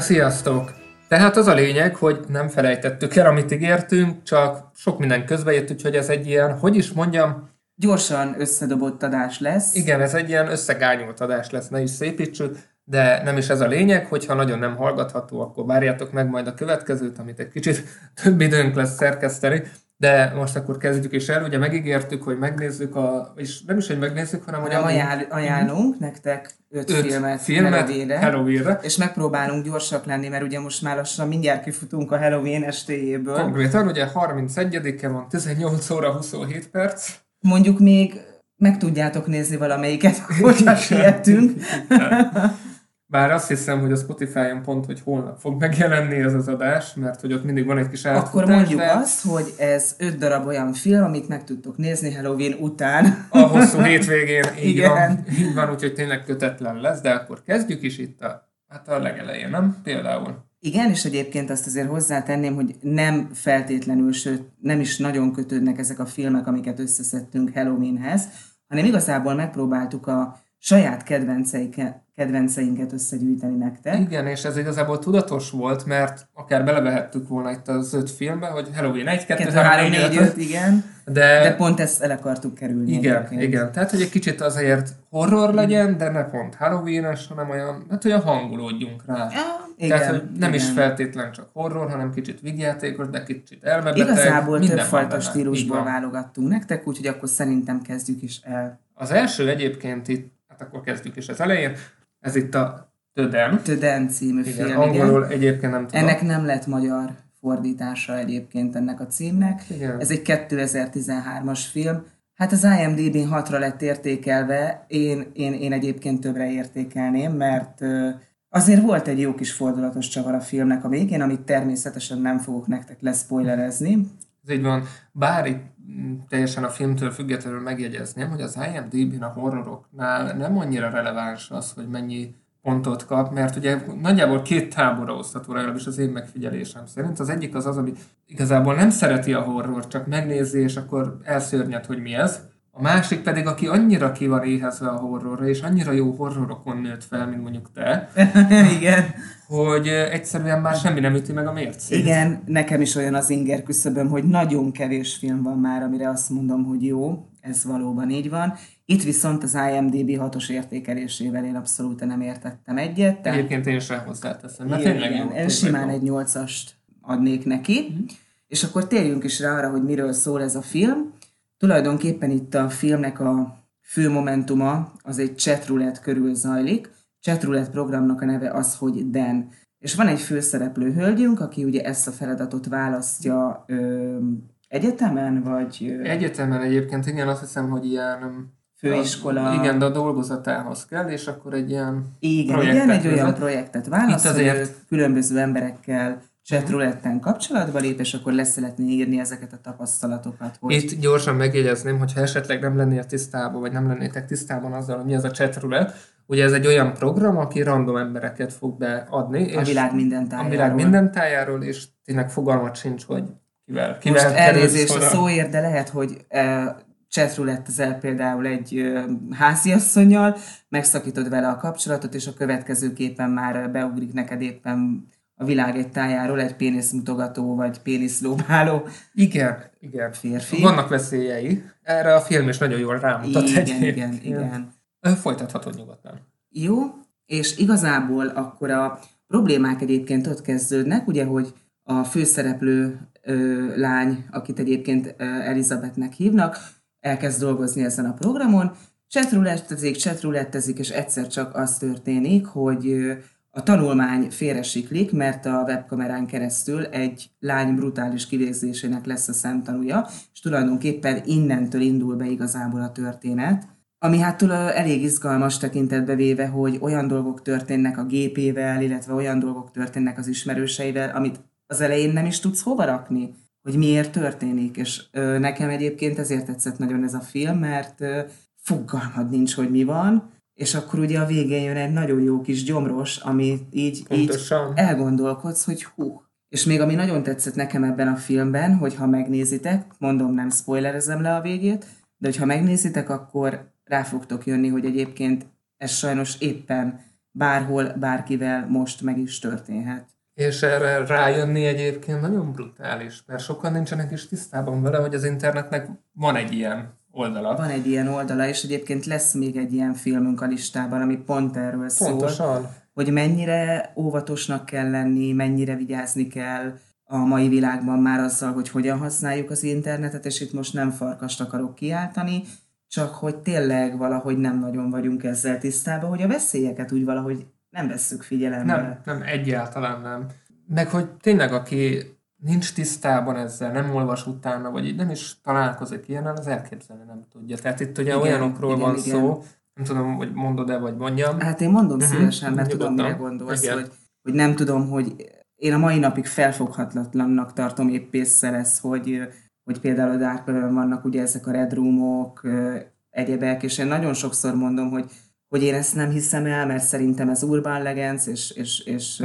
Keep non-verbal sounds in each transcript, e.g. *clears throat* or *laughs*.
Sziasztok! Tehát az a lényeg, hogy nem felejtettük el, amit ígértünk, csak sok minden közbe jött, úgyhogy ez egy ilyen, hogy is mondjam, Gyorsan összedobott adás lesz. igen, ez egy ilyen összegányult adás lesz, ne is szépítsük, de nem is ez a lényeg, hogyha nagyon nem hallgatható, akkor várjátok meg majd a következőt, amit egy kicsit *laughs* több időnk lesz szerkeszteni, de most akkor kezdjük is el, ugye megígértük, hogy megnézzük a, és nem is, hogy megnézzük, hanem hogy ajánl, ajánlunk nektek öt, öt filmet, filmet Halloweenre. Halloweenre. És megpróbálunk gyorsak lenni, mert ugye most már lassan mindjárt kifutunk a Halloween estéjéből. Konkrétan ugye 31-e van, 18 óra 27 perc. Mondjuk még meg tudjátok nézni valamelyiket, *laughs* hogyha sietünk. Bár azt hiszem, hogy a Spotify-on pont, hogy holnap fog megjelenni ez az adás, mert hogy ott mindig van egy kis átfutás. Akkor mondjuk de azt, hogy ez öt darab olyan film, amit meg tudtok nézni Halloween után. A hosszú hétvégén *laughs* így Igen. van, így van, úgyhogy tényleg kötetlen lesz, de akkor kezdjük is itt a, hát a legelején, nem? Például. Igen, és egyébként azt azért hozzátenném, hogy nem feltétlenül, sőt nem is nagyon kötődnek ezek a filmek, amiket összeszedtünk Halloweenhez, hanem igazából megpróbáltuk a saját kedvenceiket, kedvenceinket összegyűjteni nektek. Igen, és ez igazából tudatos volt, mert akár belevehettük volna itt az öt filmbe, hogy Halloween 1, 2, 2, 3, 3, 4, 4, 5, 5, igen. de, De pont ezt el akartuk kerülni. Igen, egyébként. igen. Tehát, hogy egy kicsit azért horror legyen, de ne pont Halloween-es, hanem olyan, hát olyan hangulódjunk rá. Ja, Tehát, igen, hogy nem is igen. feltétlen csak horror, hanem kicsit vigyátékos, de kicsit elmebeteg. Igazából minden több van fajta benne. Így stílusból válogattunk nektek, úgyhogy akkor szerintem kezdjük is el. Az első egyébként itt, hát akkor kezdjük is az elején, ez itt a Töden. Töden című Igen, film, igen. angolul egyébként nem tudom. Ennek nem lett magyar fordítása egyébként ennek a címnek. Igen. Ez egy 2013-as film. Hát az IMDb-n 6-ra lett értékelve, én, én, én egyébként többre értékelném, mert azért volt egy jó kis fordulatos csavar a filmnek a végén, amit természetesen nem fogok nektek leszpoilerezni. Ez így van. Bár itt teljesen a filmtől függetlenül megjegyezném, hogy az IMDb-n a horroroknál nem annyira releváns az, hogy mennyi pontot kap, mert ugye nagyjából két táborra osztható legalábbis az én megfigyelésem szerint. Az egyik az az, ami igazából nem szereti a horror, csak megnézi, és akkor elszörnyed, hogy mi ez. A másik pedig, aki annyira ki van éhezve a horrorra, és annyira jó horrorokon nőtt fel, mint mondjuk te, *laughs* Igen. hogy egyszerűen már semmi nem üti meg a mércét. Igen, nekem is olyan az inger küszöböm, hogy nagyon kevés film van már, amire azt mondom, hogy jó, ez valóban így van. Itt viszont az IMDb hatos értékelésével én abszolút nem értettem egyet. Tehát Egyébként én sem hozzáteszem, mert igen, tényleg jó. igen, én tényleg simán jó. egy nyolcast adnék neki. És akkor térjünk is rá arra, hogy miről szól ez a film. Tulajdonképpen itt a filmnek a fő momentuma az egy chatroulette körül zajlik. Chatroulette programnak a neve az, hogy Dan. És van egy főszereplő hölgyünk, aki ugye ezt a feladatot választja ö, egyetemen, vagy ö, Egyetemen egyébként, igen, azt hiszem, hogy ilyen... főiskola. A, igen, de a dolgozatához kell, és akkor egy ilyen... Igen, projektet igen, egy olyan projektet választ, Itt azért- különböző emberekkel chatrouletten kapcsolatba lép, és akkor lesz szeretné írni ezeket a tapasztalatokat, hogy Itt gyorsan megjegyezném, hogyha esetleg nem lennél tisztában, vagy nem lennétek tisztában azzal, hogy mi ez a chatroulette, ugye ez egy olyan program, aki random embereket fog beadni, a és világ minden a tájáról. világ minden tájáról, és tényleg fogalmat sincs, hogy kivel, kivel Most elnézést a szóért, de lehet, hogy uh, chatroulettezel például egy uh, háziasszonyjal, megszakítod vele a kapcsolatot, és a következőképpen már beugrik neked éppen a világ egy tájáról egy péniszmutogató, vagy péniszlóbáló Igen, igen. férfi. Vannak veszélyei. Erre a film is nagyon jól rámutat igen, egyébként. igen, igen. Ö, Folytathatod nyugodtan. Jó, és igazából akkor a problémák egyébként ott kezdődnek, ugye, hogy a főszereplő ö, lány, akit egyébként ö, Elizabethnek hívnak, elkezd dolgozni ezen a programon, chatroulettezik, chatroulettezik, és egyszer csak az történik, hogy ö, A tanulmány félresiklik, mert a webkamerán keresztül egy lány brutális kivégzésének lesz a szemtanúja, és tulajdonképpen innentől indul be igazából a történet. Ami hát elég izgalmas tekintetbe véve, hogy olyan dolgok történnek a gépével, illetve olyan dolgok történnek az ismerőseivel, amit az elején nem is tudsz hova rakni, hogy miért történik. És ö, nekem egyébként ezért tetszett nagyon ez a film, mert ö, fogalmad nincs, hogy mi van, és akkor ugye a végén jön egy nagyon jó kis gyomros, ami így, így elgondolkodsz, hogy hú. És még ami nagyon tetszett nekem ebben a filmben, hogy ha megnézitek, mondom, nem spoilerezem le a végét, de hogyha megnézitek, akkor rá fogtok jönni, hogy egyébként ez sajnos éppen bárhol, bárkivel most meg is történhet. És erre rájönni egyébként nagyon brutális, mert sokan nincsenek is tisztában vele, hogy az internetnek van egy ilyen oldala. Van egy ilyen oldala, és egyébként lesz még egy ilyen filmünk a listában, ami pont erről Pontosan. szól. Hogy mennyire óvatosnak kell lenni, mennyire vigyázni kell a mai világban már azzal, hogy hogyan használjuk az internetet, és itt most nem farkast akarok kiáltani, csak hogy tényleg valahogy nem nagyon vagyunk ezzel tisztában, hogy a veszélyeket úgy valahogy nem vesszük figyelembe. Nem, nem, egyáltalán nem. Meg hogy tényleg aki nincs tisztában ezzel, nem olvas utána, vagy így nem is találkozik ilyennel, az elképzelni nem tudja. Tehát itt ugye igen, olyanokról igen, van igen. szó, nem tudom, hogy mondod-e, vagy mondjam. Hát én mondom uh-huh. szívesen, mert tudom, mire gondolsz, hogy, hogy nem tudom, hogy én a mai napig felfoghatatlannak tartom épp lesz, hogy, hogy például a Dark vannak ugye ezek a Red Roomok, egyebek, és én nagyon sokszor mondom, hogy hogy én ezt nem hiszem el, mert szerintem ez urban legends, és, és, és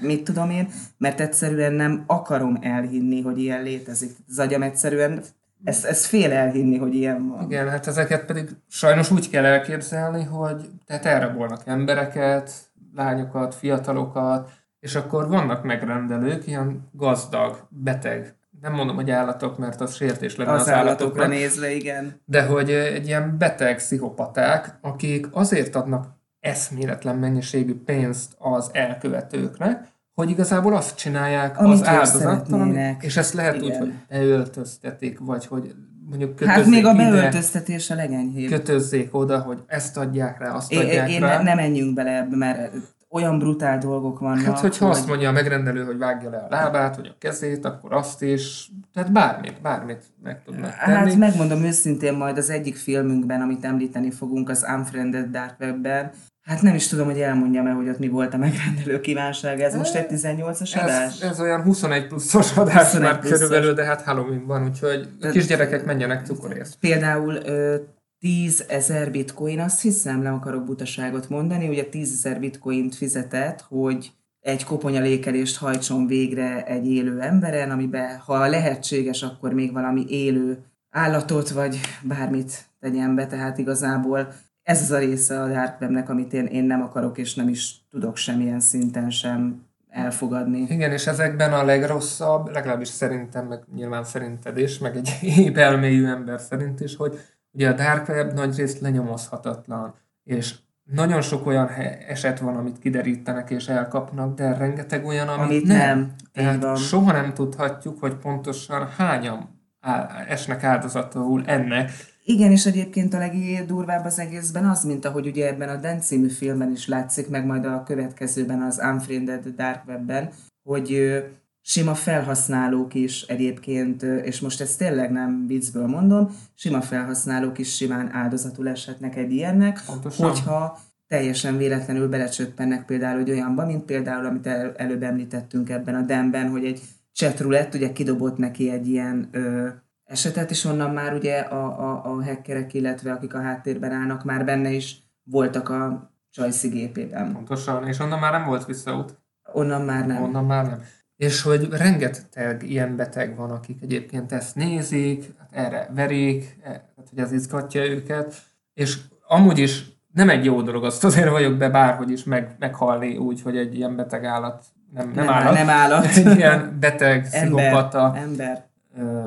mit tudom én, mert egyszerűen nem akarom elhinni, hogy ilyen létezik. Az agyam egyszerűen ez, ez fél elhinni, hogy ilyen van. Igen, hát ezeket pedig sajnos úgy kell elképzelni, hogy tehát elrabolnak embereket, lányokat, fiatalokat, és akkor vannak megrendelők, ilyen gazdag, beteg nem mondom, hogy állatok, mert az sértés lenne az, az állatokra. állatokra nézve, igen. De hogy egy ilyen beteg pszichopaták, akik azért adnak eszméletlen mennyiségű pénzt az elkövetőknek, hogy igazából azt csinálják Amit az áldozattal, és ezt lehet igen. úgy, hogy beöltöztetik, vagy hogy mondjuk kötözzék Hát még a beöltöztetés a legenyhébb. Kötözzék oda, hogy ezt adják rá, azt adják én, rá. Én ne menjünk bele ebbe, mert olyan brutál dolgok vannak. Hát, hogyha hogy... azt mondja a megrendelő, hogy vágja le a lábát, vagy a kezét, akkor azt is, tehát bármit, bármit meg tudnak tenni. Hát megmondom őszintén, majd az egyik filmünkben, amit említeni fogunk, az Unfriended Dark Webben, Hát nem is tudom, hogy elmondjam-e, hogy ott mi volt a megrendelő kívánság. Ez most egy 18-as adás? Ez, ez olyan 21 pluszos adás 21 már pluszos. körülbelül, de hát Halloween van, úgyhogy Tehát, kisgyerekek menjenek cukorészt. Például 10 ezer bitcoin, azt hiszem, nem akarok butaságot mondani, ugye 10 ezer bitcoint fizetett, hogy egy koponyalékelést hajtson végre egy élő emberen, amiben ha lehetséges, akkor még valami élő állatot, vagy bármit tegyen be, tehát igazából ez az a része a Dark Webnek, amit én, én nem akarok, és nem is tudok semmilyen szinten sem elfogadni. Igen, és ezekben a legrosszabb, legalábbis szerintem, meg nyilván szerinted is, meg egy *laughs* épp elmélyű ember szerint is, hogy Ugye a Dark Web nagyrészt lenyomozhatatlan, és nagyon sok olyan eset van, amit kiderítenek és elkapnak, de rengeteg olyan, amit, amit nem. nem. Tehát van. soha nem tudhatjuk, hogy pontosan hányan esnek áldozatul ennek. Igen, és egyébként a legdurvább az egészben az, mint ahogy ugye ebben a Dan című filmben is látszik, meg majd a következőben az Unfriended Dark Webben, hogy sima felhasználók is egyébként, és most ezt tényleg nem viccből mondom, sima felhasználók is simán áldozatul eshetnek egy ilyennek, Pontosan. hogyha teljesen véletlenül belecsöppennek például egy olyanba, mint például, amit el, előbb említettünk ebben a demben, hogy egy chatroulette ugye kidobott neki egy ilyen ö, esetet, és onnan már ugye a, a, a hackerek, illetve akik a háttérben állnak, már benne is voltak a Csajci gépében. Pontosan, és onnan már nem volt visszaút. Onnan már nem. Onnan már nem és hogy rengeteg ilyen beteg van, akik egyébként ezt nézik, hát erre verik, e, hát, hogy ez izgatja őket, és amúgy is nem egy jó dolog, azt azért vagyok be bárhogy is meg, meghalni úgy, hogy egy ilyen beteg állat, nem, nem, nem állat, nem állat. egy ilyen beteg, szigopata, ember.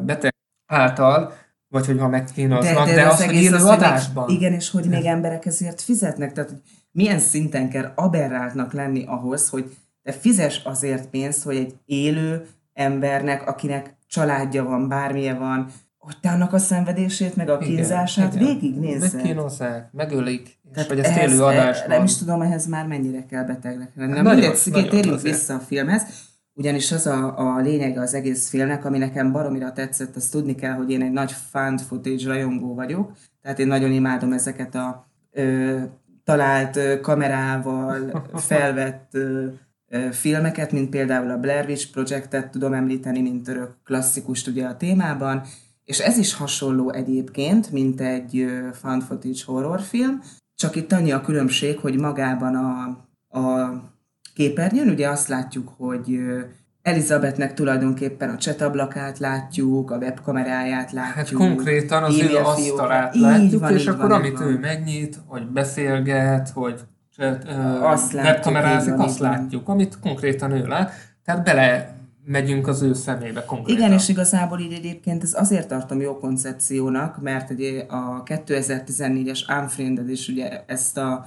beteg által, vagy hogy ha megkínoznak, de, de, de az, az hogy élő adásban. Igen, és hogy még emberek ezért fizetnek, tehát milyen szinten kell aberráltnak lenni ahhoz, hogy de fizes azért pénzt, hogy egy élő embernek, akinek családja van, bármilyen van, ott annak a szenvedését, meg a kínzását végignézze. Megkínozzák, megölik, és hogy ezt élő adásban. Nem is tudom, ehhez már mennyire kell betegnek lenni. Mindegy, térjünk vissza a filmhez. Ugyanis az a, a lényege az egész filmnek, ami nekem baromira tetszett, azt tudni kell, hogy én egy nagy fan footage rajongó vagyok, tehát én nagyon imádom ezeket a ö, talált kamerával *laughs* felvett ö, ö, filmeket, mint például a Blair Witch Projectet tudom említeni, mint örök klasszikust ugye a témában, és ez is hasonló egyébként, mint egy ö, fan footage horrorfilm, csak itt annyi a különbség, hogy magában a, a képernyőn ugye azt látjuk, hogy Elizabethnek tulajdonképpen a csetablakát látjuk, a webkameráját látjuk. Hát konkrétan az ő asztalát látjuk, van, és akkor van, amit van. ő megnyit, hogy beszélget, hogy azt webkamerázik, van, azt látjuk, amit konkrétan ő lát. Tehát bele megyünk az ő szemébe konkrétan. Igen, és igazából így egyébként ez azért tartom jó koncepciónak, mert ugye a 2014-es Unfriended is ugye ezt a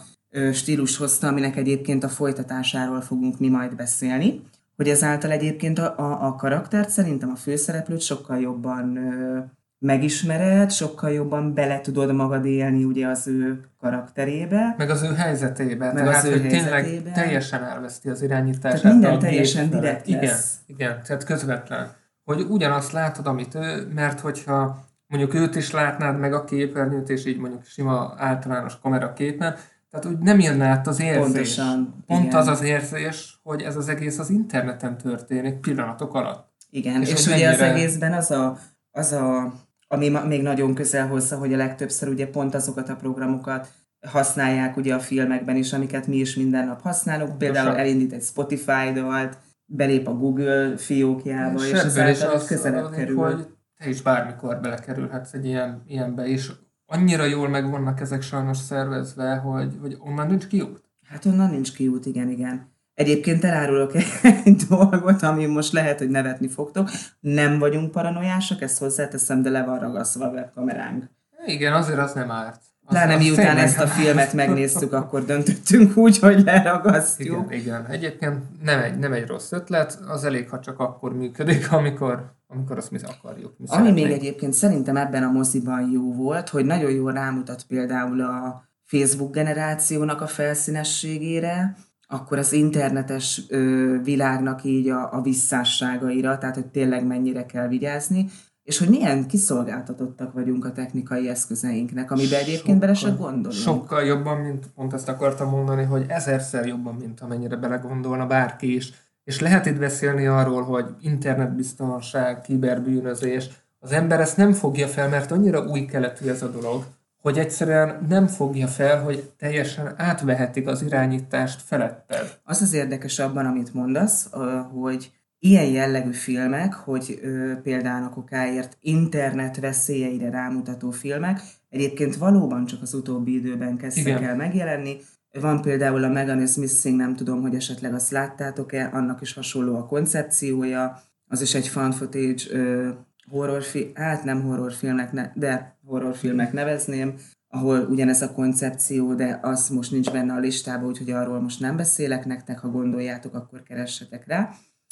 stílus hozta, aminek egyébként a folytatásáról fogunk mi majd beszélni, hogy ezáltal egyébként a, a, a karaktert szerintem a főszereplőt sokkal jobban ö, megismered, sokkal jobban bele tudod magad élni ugye az ő karakterébe. Meg az ő helyzetébe. Meg tehát, az ő hogy helyzetébe. tényleg teljesen elveszti az irányítását. Tehát minden teljesen direkt igen, lesz. Igen, tehát közvetlen. Hogy ugyanazt látod, amit ő, mert hogyha mondjuk őt is látnád meg a képernyőt, és így mondjuk sima általános kameraképen, tehát úgy nem jön át az érzés. Pontosan. Pont igen. az az érzés, hogy ez az egész az interneten történik pillanatok alatt. Igen, és, és ugye mennyire... az egészben az a, az a, ami még nagyon közel hozza, hogy a legtöbbször ugye pont azokat a programokat használják ugye a filmekben is, amiket mi is minden nap használunk. Például elindít egy Spotify dalt, belép a Google fiókjába, és, és ezáltal az közelebb kerül. Hogy te is bármikor belekerülhetsz egy ilyen, ilyenbe, és annyira jól meg vannak ezek sajnos szervezve, hogy, hogy onnan nincs kiút. Hát onnan nincs kiút, igen, igen. Egyébként elárulok *laughs* egy dolgot, ami most lehet, hogy nevetni fogtok. Nem vagyunk paranoiásak, ezt hozzáteszem, de le van ragasztva a webkameránk. Igen, azért az nem árt. Pláne miután ezt a filmet megnéztük, akkor döntöttünk úgy, hogy leragasztjuk. Igen, igen. Egyébként nem egy, nem egy rossz ötlet, az elég, ha csak akkor működik, amikor, amikor azt mi akarjuk. Mi Ami szeretnénk. még egyébként szerintem ebben a moziban jó volt, hogy nagyon jól rámutat például a Facebook generációnak a felszínességére, akkor az internetes ö, világnak így a, a visszásságaira, tehát hogy tényleg mennyire kell vigyázni, és hogy milyen kiszolgáltatottak vagyunk a technikai eszközeinknek, amiben egyébként bele se gondolunk. Sokkal jobban, mint pont ezt akartam mondani, hogy ezerszer jobban, mint amennyire belegondolna bárki is. És lehet itt beszélni arról, hogy internetbiztonság, kiberbűnözés, az ember ezt nem fogja fel, mert annyira új keletű ez a dolog, hogy egyszerűen nem fogja fel, hogy teljesen átvehetik az irányítást feletted. Az az érdekes abban, amit mondasz, hogy ilyen jellegű filmek, hogy ö, például a kokáért internet veszélyeire rámutató filmek, egyébként valóban csak az utóbbi időben kezdtek Igen. el megjelenni. Van például a Megan is Missing, nem tudom, hogy esetleg azt láttátok-e, annak is hasonló a koncepciója, az is egy fan footage ö, horrorfilm, hát nem horrorfilmnek, ne, de horrorfilmek nevezném, ahol ugyanez a koncepció, de az most nincs benne a listában, úgyhogy arról most nem beszélek nektek, ha gondoljátok, akkor keressetek rá.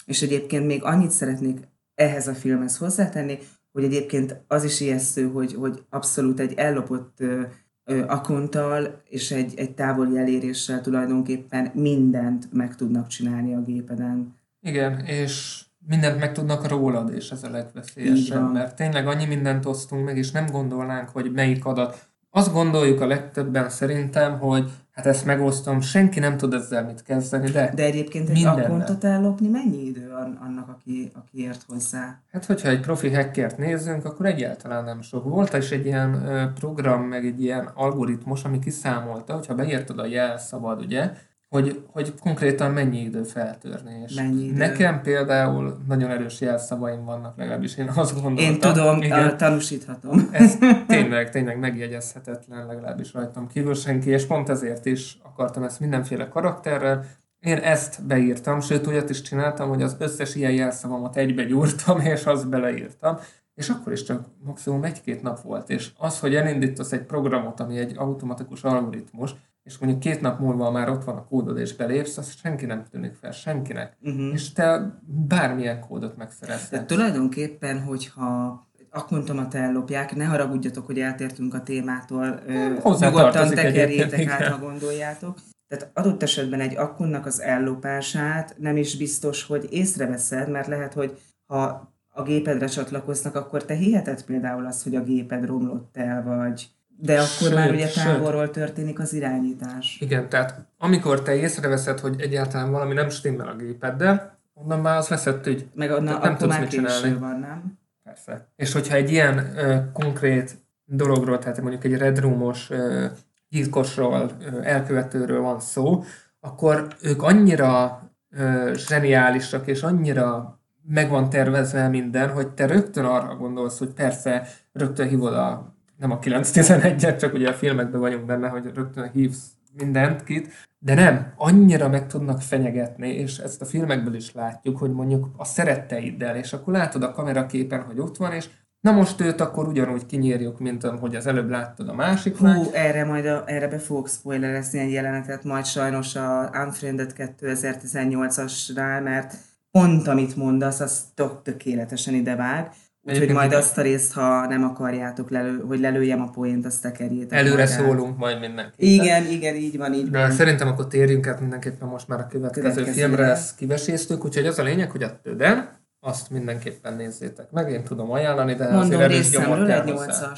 És egyébként még annyit szeretnék ehhez a filmhez hozzátenni, hogy egyébként az is ijesztő, hogy, hogy abszolút egy ellopott ö, ö, akonttal és egy, egy távoli eléréssel tulajdonképpen mindent meg tudnak csinálni a gépeden. Igen, és mindent meg tudnak rólad, és ez a legveszélyesebb, mert tényleg annyi mindent osztunk meg, és nem gondolnánk, hogy melyik adat. Azt gondoljuk a legtöbben szerintem, hogy Hát ezt megosztom, senki nem tud ezzel mit kezdeni, de De egyébként egy akkontot ellopni mennyi idő annak, aki, aki ért hozzá? Hát, hogyha egy profi hackert nézzünk, akkor egyáltalán nem sok. Volt is egy ilyen program, meg egy ilyen algoritmus, ami kiszámolta, hogyha beírtad a jelszabad, ugye, hogy, hogy konkrétan mennyi idő feltörni. És mennyi idő? Nekem például nagyon erős jelszavaim vannak, legalábbis én azt gondoltam. Én tudom, igen, tanúsíthatom. Ez *laughs* tényleg, tényleg megjegyezhetetlen, legalábbis rajtam kívül senki, és pont ezért is akartam ezt mindenféle karakterrel. Én ezt beírtam, sőt olyat is csináltam, hogy az összes ilyen jelszavamat egybe gyúrtam, és azt beleírtam. És akkor is csak maximum egy-két nap volt. És az, hogy elindítasz egy programot, ami egy automatikus algoritmus, és mondjuk két nap múlva már ott van a kódod, és belépsz, azt senki nem tűnik fel, senkinek. Uh-huh. És te bármilyen kódot megszerezhetsz. De tulajdonképpen, hogyha akkontomat ellopják, ne haragudjatok, hogy eltértünk a témától, Hozzá nyugodtan tekerjétek át, ha gondoljátok. Tehát adott esetben egy akkunnak az ellopását nem is biztos, hogy észreveszed, mert lehet, hogy ha a gépedre csatlakoznak, akkor te hiheted például azt, hogy a géped romlott el, vagy... De akkor Sőt, már ugye sőt. távolról történik az irányítás. Igen, tehát amikor te észreveszed, hogy egyáltalán valami nem stimmel a gépeddel, onnan már az veszett ügy. Meg onnan, Tehát nem tudsz mit csinálni. van, nem? Persze. És hogyha egy ilyen ö, konkrét dologról, tehát mondjuk egy Red Roomos ö, gyilkosról, ö, elkövetőről van szó, akkor ők annyira ö, zseniálisak, és annyira meg van tervezve minden, hogy te rögtön arra gondolsz, hogy persze rögtön hívod a, nem a 911-et, csak ugye a filmekben vagyunk benne, hogy rögtön hívsz mindent kit, de nem, annyira meg tudnak fenyegetni, és ezt a filmekből is látjuk, hogy mondjuk a szeretteiddel, és akkor látod a kameraképen, hogy ott van, és na most őt akkor ugyanúgy kinyírjuk, mint ahogy az előbb láttad a másik Hú, erre majd a, erre be fogok spoilerezni egy jelenetet, majd sajnos a Unfriended 2018-asnál, mert pont amit mondasz, az tök tökéletesen idevág. Úgyhogy majd igen. azt a részt, ha nem akarjátok, lelő, hogy lelőjem a poént, azt tekerjétek Előre majd át. szólunk majd mindenki. Igen, igen, így van, így De van. szerintem akkor térjünk át mindenképpen most már a következő, Következőre. filmre, ezt kiveséztük, úgyhogy az a lényeg, hogy a Töden, azt mindenképpen nézzétek meg, én tudom ajánlani, de Mondom azért erős gyomor kell hozzá.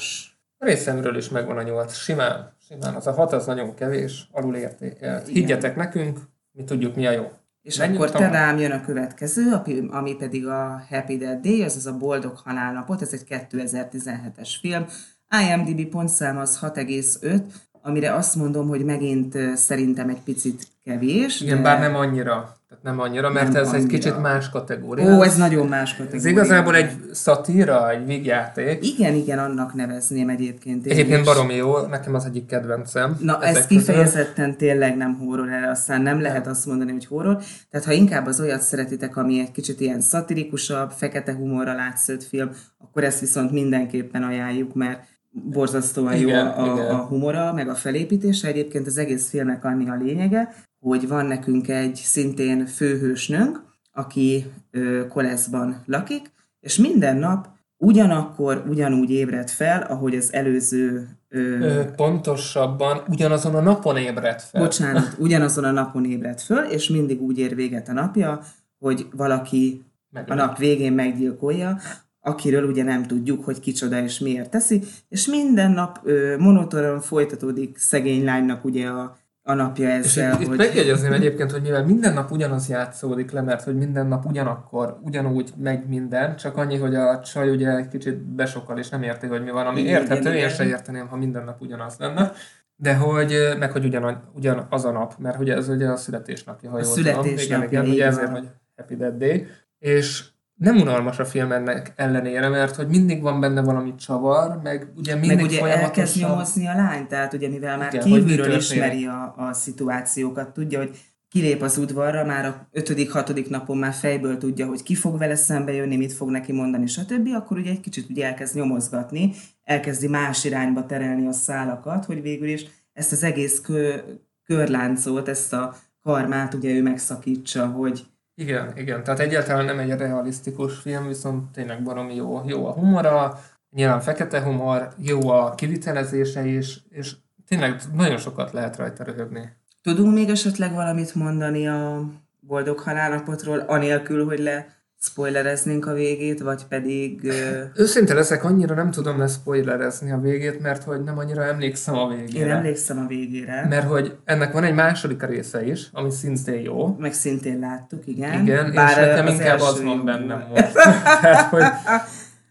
részemről is megvan a nyolc, simán, simán, az a hat az nagyon kevés, alul értékelt. Igen. Higgyetek nekünk, mi tudjuk mi a jó. És Menjünk akkor rám jön a következő, ami- pedig a Happy Dead Day, azaz a Boldog Halálnapot, ez egy 2017-es film. IMDb pontszám az 6,5, amire azt mondom, hogy megint szerintem egy picit kevés. Igen, de... bár nem annyira, tehát nem annyira, mert Nem ez egy annyira. kicsit más kategória. Ó, ez nagyon más kategória. ez igazából egy szatíra, egy vígjáték. Igen, igen, annak nevezném egyébként. én Egyébként is. baromi jó, nekem az egyik kedvencem. Na, ez közül. kifejezetten tényleg nem horror, erre aztán nem lehet azt mondani, hogy horror. Tehát ha inkább az olyat szeretitek, ami egy kicsit ilyen szatirikusabb, fekete humorra látszött film, akkor ezt viszont mindenképpen ajánljuk, mert borzasztóan jó Igen, a, igen. a humora, meg a felépítése. Egyébként az egész filmnek annyi a lényege, hogy van nekünk egy szintén főhősnőnk, aki ö, Koleszban lakik, és minden nap ugyanakkor, ugyanúgy ébred fel, ahogy az előző ö, Ö, pontosabban ugyanazon a napon ébredt fel. Bocsánat, *laughs* ugyanazon a napon ébred föl, és mindig úgy ér véget a napja, hogy valaki Meg- a nap végén meggyilkolja, akiről ugye nem tudjuk, hogy kicsoda és miért teszi, és minden nap ö, monotonon folytatódik szegény lánynak ugye a, a napja És ezzel, itt, itt hogy... megjegyezném egyébként, hogy mivel minden nap ugyanaz játszódik le, mert hogy minden nap ugyanakkor, ugyanúgy megy minden, csak annyi, hogy a csaj ugye egy kicsit besokal és nem érti, hogy mi van, ami Igen, érthető, én igen. se érteném, ha minden nap ugyanaz lenne. De hogy, meg hogy ugyan, ugyan az a nap, mert ugye ez ugye a születésnapja, ha A jól tudom. Igen, születésnapja, igen, ugye ezért, hogy Happy Day. És nem unalmas a film ennek ellenére, mert hogy mindig van benne valami csavar, meg ugye mindig meg ugye elkezd folyamatosan... nyomozni a lány, tehát ugye mivel már Igen, kívülről ismeri a, a szituációkat, tudja, hogy kilép az udvarra, már a ötödik, hatodik napon már fejből tudja, hogy ki fog vele szembe jönni, mit fog neki mondani, stb., akkor ugye egy kicsit ugye elkezd nyomozgatni, elkezdi más irányba terelni a szálakat, hogy végül is ezt az egész kö, körláncot, ezt a karmát ugye ő megszakítsa, hogy Igen, igen. Tehát egyáltalán nem egy realisztikus film, viszont tényleg baromi jó, jó a humora, nyilván fekete humor, jó a kivitelezése is, és tényleg nagyon sokat lehet rajta röhögni. Tudunk még esetleg valamit mondani a boldog halálnapotról, anélkül, hogy le spoilereznénk a végét, vagy pedig... Őszinte leszek, annyira nem tudom leszpoilerezni a végét, mert hogy nem annyira emlékszem a végére. Én emlékszem a végére, Mert hogy ennek van egy második része is, ami szintén jó. meg szintén láttuk, igen. Igen, Bár és nekem inkább az van bennem volt. most. *laughs* Tehát, hogy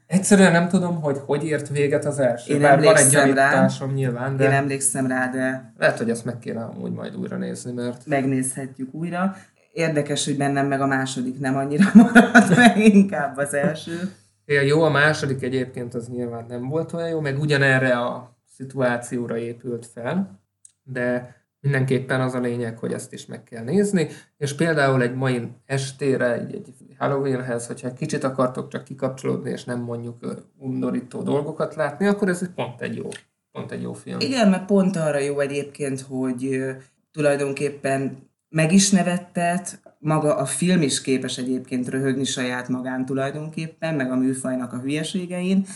egyszerűen nem tudom, hogy hogy ért véget az első. Én Bár van egy emlékszem rá. gyanításom nyilván, de Én emlékszem rá, de lehet, hogy ezt meg kéne amúgy majd újra nézni, mert megnézhetjük újra. Érdekes, hogy bennem meg a második nem annyira *laughs* maradt meg, inkább az első. Ja, jó, a második egyébként az nyilván nem volt olyan jó, meg ugyanerre a szituációra épült fel, de mindenképpen az a lényeg, hogy ezt is meg kell nézni, és például egy mai estére, egy, egy Halloweenhez, hogyha kicsit akartok csak kikapcsolódni, és nem mondjuk undorító dolgokat látni, akkor ez pont egy jó, pont egy jó film. Igen, mert pont arra jó egyébként, hogy tulajdonképpen meg is nevettet, maga a film is képes egyébként röhögni saját magán tulajdonképpen, meg a műfajnak a hülyeségein.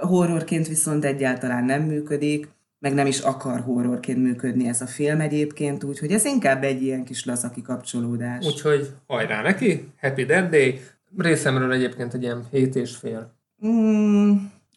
Horrorként viszont egyáltalán nem működik, meg nem is akar horrorként működni ez a film egyébként, úgyhogy ez inkább egy ilyen kis laza kikapcsolódás. Úgyhogy hajrá neki, Happy Dead Day, részemről egyébként egy ilyen hét és fél. Mm,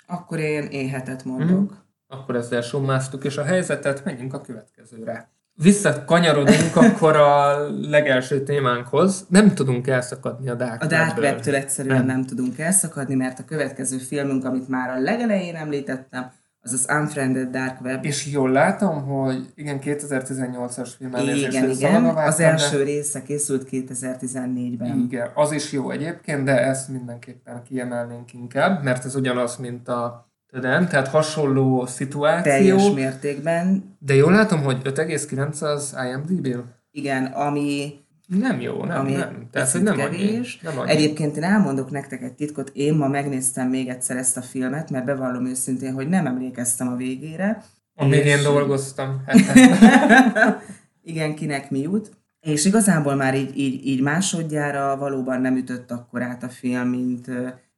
akkor én éhetet mondok. Mm. Akkor ezzel summáztuk, és a helyzetet menjünk a következőre. Visszakanyarodunk akkor a legelső témánkhoz. Nem tudunk elszakadni a Dark A Dark Web-től egyszerűen nem. nem tudunk elszakadni, mert a következő filmünk, amit már a legelején említettem, az az Unfriended Dark Web. És jól látom, hogy igen, 2018-as film Igen, igen, az első része készült 2014-ben. Igen, az is jó egyébként, de ezt mindenképpen kiemelnénk inkább, mert ez ugyanaz, mint a nem, tehát hasonló szituáció. Teljes mértékben. De jól látom, hogy 5,9 az IMDb-ből? Igen, ami nem jó, nem, ami nem. Tehát, hogy nem kevés. Annyi, nem annyi. Egyébként én elmondok nektek egy titkot, én ma megnéztem még egyszer ezt a filmet, mert bevallom őszintén, hogy nem emlékeztem a végére. Amíg és... én dolgoztam. *laughs* Igen, kinek mi jut. És igazából már így, így, így másodjára valóban nem ütött akkor át a film, mint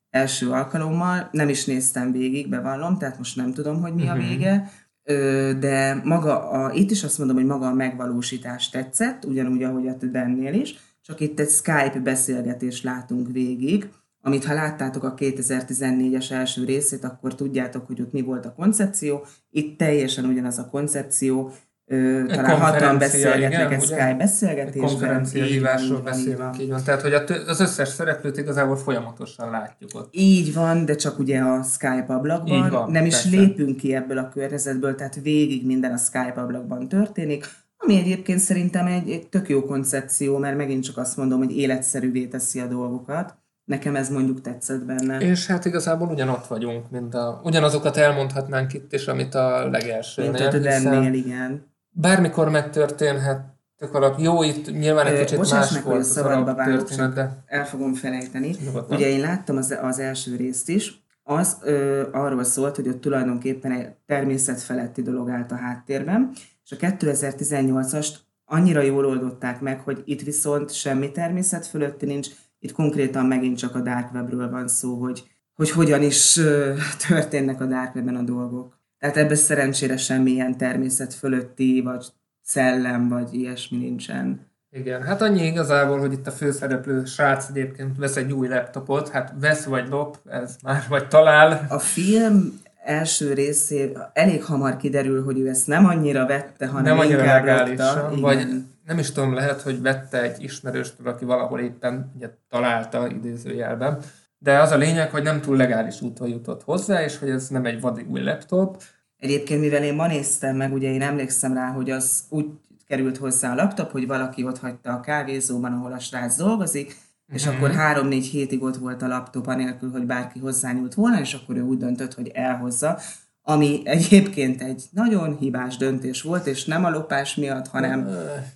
első alkalommal. Nem is néztem végig, bevallom, tehát most nem tudom, hogy mi uh-huh. a mhm. vége de maga a, itt is azt mondom, hogy maga a megvalósítás tetszett, ugyanúgy, ahogy a Tüdennél is, csak itt egy Skype beszélgetést látunk végig, amit ha láttátok a 2014-es első részét, akkor tudjátok, hogy ott mi volt a koncepció. Itt teljesen ugyanaz a koncepció, Ö, talán hatan beszélgetnek egy Skype beszélgetésben. Konferencia hívásról beszélünk, így van. Tehát, hogy az összes szereplőt igazából folyamatosan látjuk ott. Így van, de csak ugye a Skype ablakban. Így van, nem is persze. lépünk ki ebből a környezetből, tehát végig minden a Skype ablakban történik, ami egyébként szerintem egy, egy tök jó koncepció, mert megint csak azt mondom, hogy életszerűvé teszi a dolgokat. Nekem ez mondjuk tetszett benne. És hát igazából ugyanott vagyunk, mint a, ugyanazokat elmondhatnánk itt is, amit a legelső. Mint a hiszen... igen bármikor megtörténhet, tök alap. Jó, itt nyilván egy kicsit Bocsáss más volt az alaptörténet, de... El fogom felejteni. Nyugodtan. Ugye én láttam az, az első részt is, az ö, arról szólt, hogy ott tulajdonképpen egy természetfeletti dolog állt a háttérben, és a 2018-ast annyira jól oldották meg, hogy itt viszont semmi természet fölötti nincs, itt konkrétan megint csak a Dark Webről van szó, hogy, hogy hogyan is ö, történnek a Dark Webben a dolgok. Tehát ebben szerencsére semmilyen természet fölötti, vagy szellem, vagy ilyesmi nincsen. Igen, hát annyi igazából, hogy itt a főszereplő srác egyébként vesz egy új laptopot, hát vesz vagy lop, ez már vagy talál. A film első részé elég hamar kiderül, hogy ő ezt nem annyira vette, hanem nem annyira legálisan, vagy nem is tudom, lehet, hogy vette egy ismerőstől, aki valahol éppen ugye, találta idézőjelben, de az a lényeg, hogy nem túl legális úton jutott hozzá, és hogy ez nem egy vadi új laptop. Egyébként, mivel én ma néztem meg, ugye én emlékszem rá, hogy az úgy került hozzá a laptop, hogy valaki ott hagyta a kávézóban, ahol a srác dolgozik, és mm-hmm. akkor három-négy hétig ott volt a laptop, anélkül, hogy bárki hozzányúlt volna, és akkor ő úgy döntött, hogy elhozza, ami egyébként egy nagyon hibás döntés volt, és nem a lopás miatt, hanem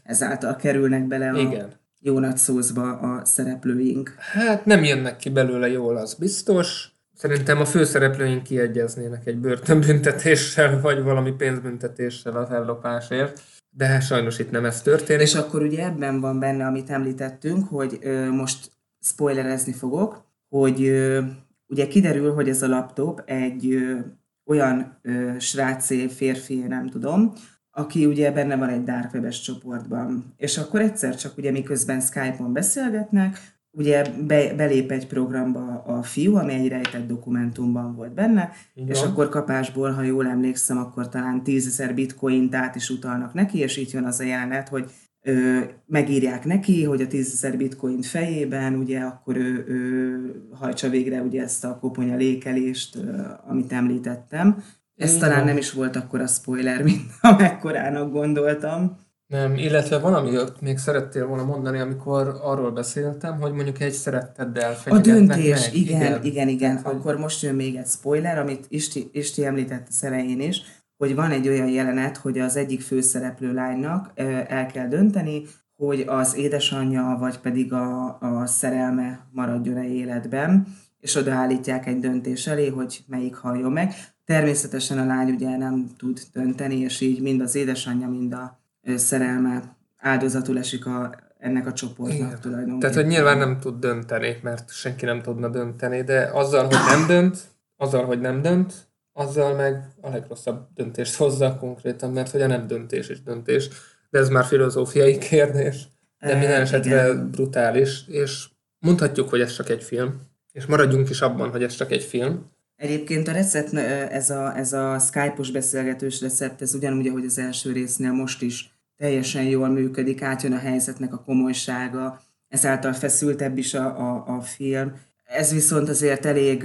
ezáltal kerülnek bele a Igen jó nagy szózba a szereplőink. Hát nem jönnek ki belőle jól, az biztos. Szerintem a főszereplőink kiegyeznének egy börtönbüntetéssel, vagy valami pénzbüntetéssel az ellopásért. De sajnos itt nem ez történik. És akkor ugye ebben van benne, amit említettünk, hogy ö, most spoilerezni fogok, hogy ö, ugye kiderül, hogy ez a laptop egy ö, olyan ö, srácé, férfi, nem tudom, aki ugye benne van egy dark webes csoportban. És akkor egyszer csak ugye miközben Skype-on beszélgetnek, ugye be, belép egy programba a fiú, ami egy rejtett dokumentumban volt benne, Igen. és akkor kapásból, ha jól emlékszem, akkor talán tízezer bitcoint át is utalnak neki, és itt jön az a jelenet, hogy ö, megírják neki, hogy a tízezer bitcoin fejében, ugye akkor ő, ő hajtsa végre ugye ezt a koponya lékelést, ö, amit említettem, ez talán nem is volt akkor a spoiler, *laughs* mint amekkorának gondoltam. Nem, illetve van, amit még szerettél volna mondani, amikor arról beszéltem, hogy mondjuk egy szeretteddel A döntés, meg. Igen, igen, igen, igen. Hát, Akkor most jön még egy spoiler, amit Isti, Isti említett a elején is, hogy van egy olyan jelenet, hogy az egyik főszereplő lánynak el kell dönteni, hogy az édesanyja, vagy pedig a, a szerelme maradjon-e életben, és odaállítják egy döntés elé, hogy melyik halljon meg. Természetesen a lány ugye nem tud dönteni, és így mind az édesanyja, mind a szerelme áldozatul esik a, ennek a csoportnak Igen. tulajdonképpen. Tehát, hogy nyilván nem tud dönteni, mert senki nem tudna dönteni, de azzal, hogy nem dönt, azzal, hogy nem dönt, azzal meg a legrosszabb döntést hozza konkrétan, mert hogy a nem döntés is döntés, de ez már filozófiai kérdés, de minden esetre Igen. brutális, és mondhatjuk, hogy ez csak egy film, és maradjunk is abban, hogy ez csak egy film. Egyébként a recept, ez a, ez a Skype-os beszélgetős recept, ez ugyanúgy, ahogy az első résznél most is teljesen jól működik, átjön a helyzetnek a komolysága, ezáltal feszültebb is a, a, a film. Ez viszont azért elég,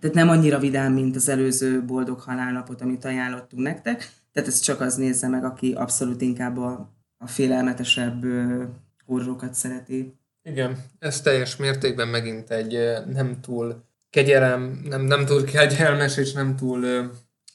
tehát nem annyira vidám, mint az előző Boldog Halálnapot, amit ajánlottunk nektek, tehát ez csak az nézze meg, aki abszolút inkább a, a félelmetesebb horrorokat szereti. Igen, ez teljes mértékben megint egy nem túl kegyelem, nem, nem túl kegyelmes és nem túl uh,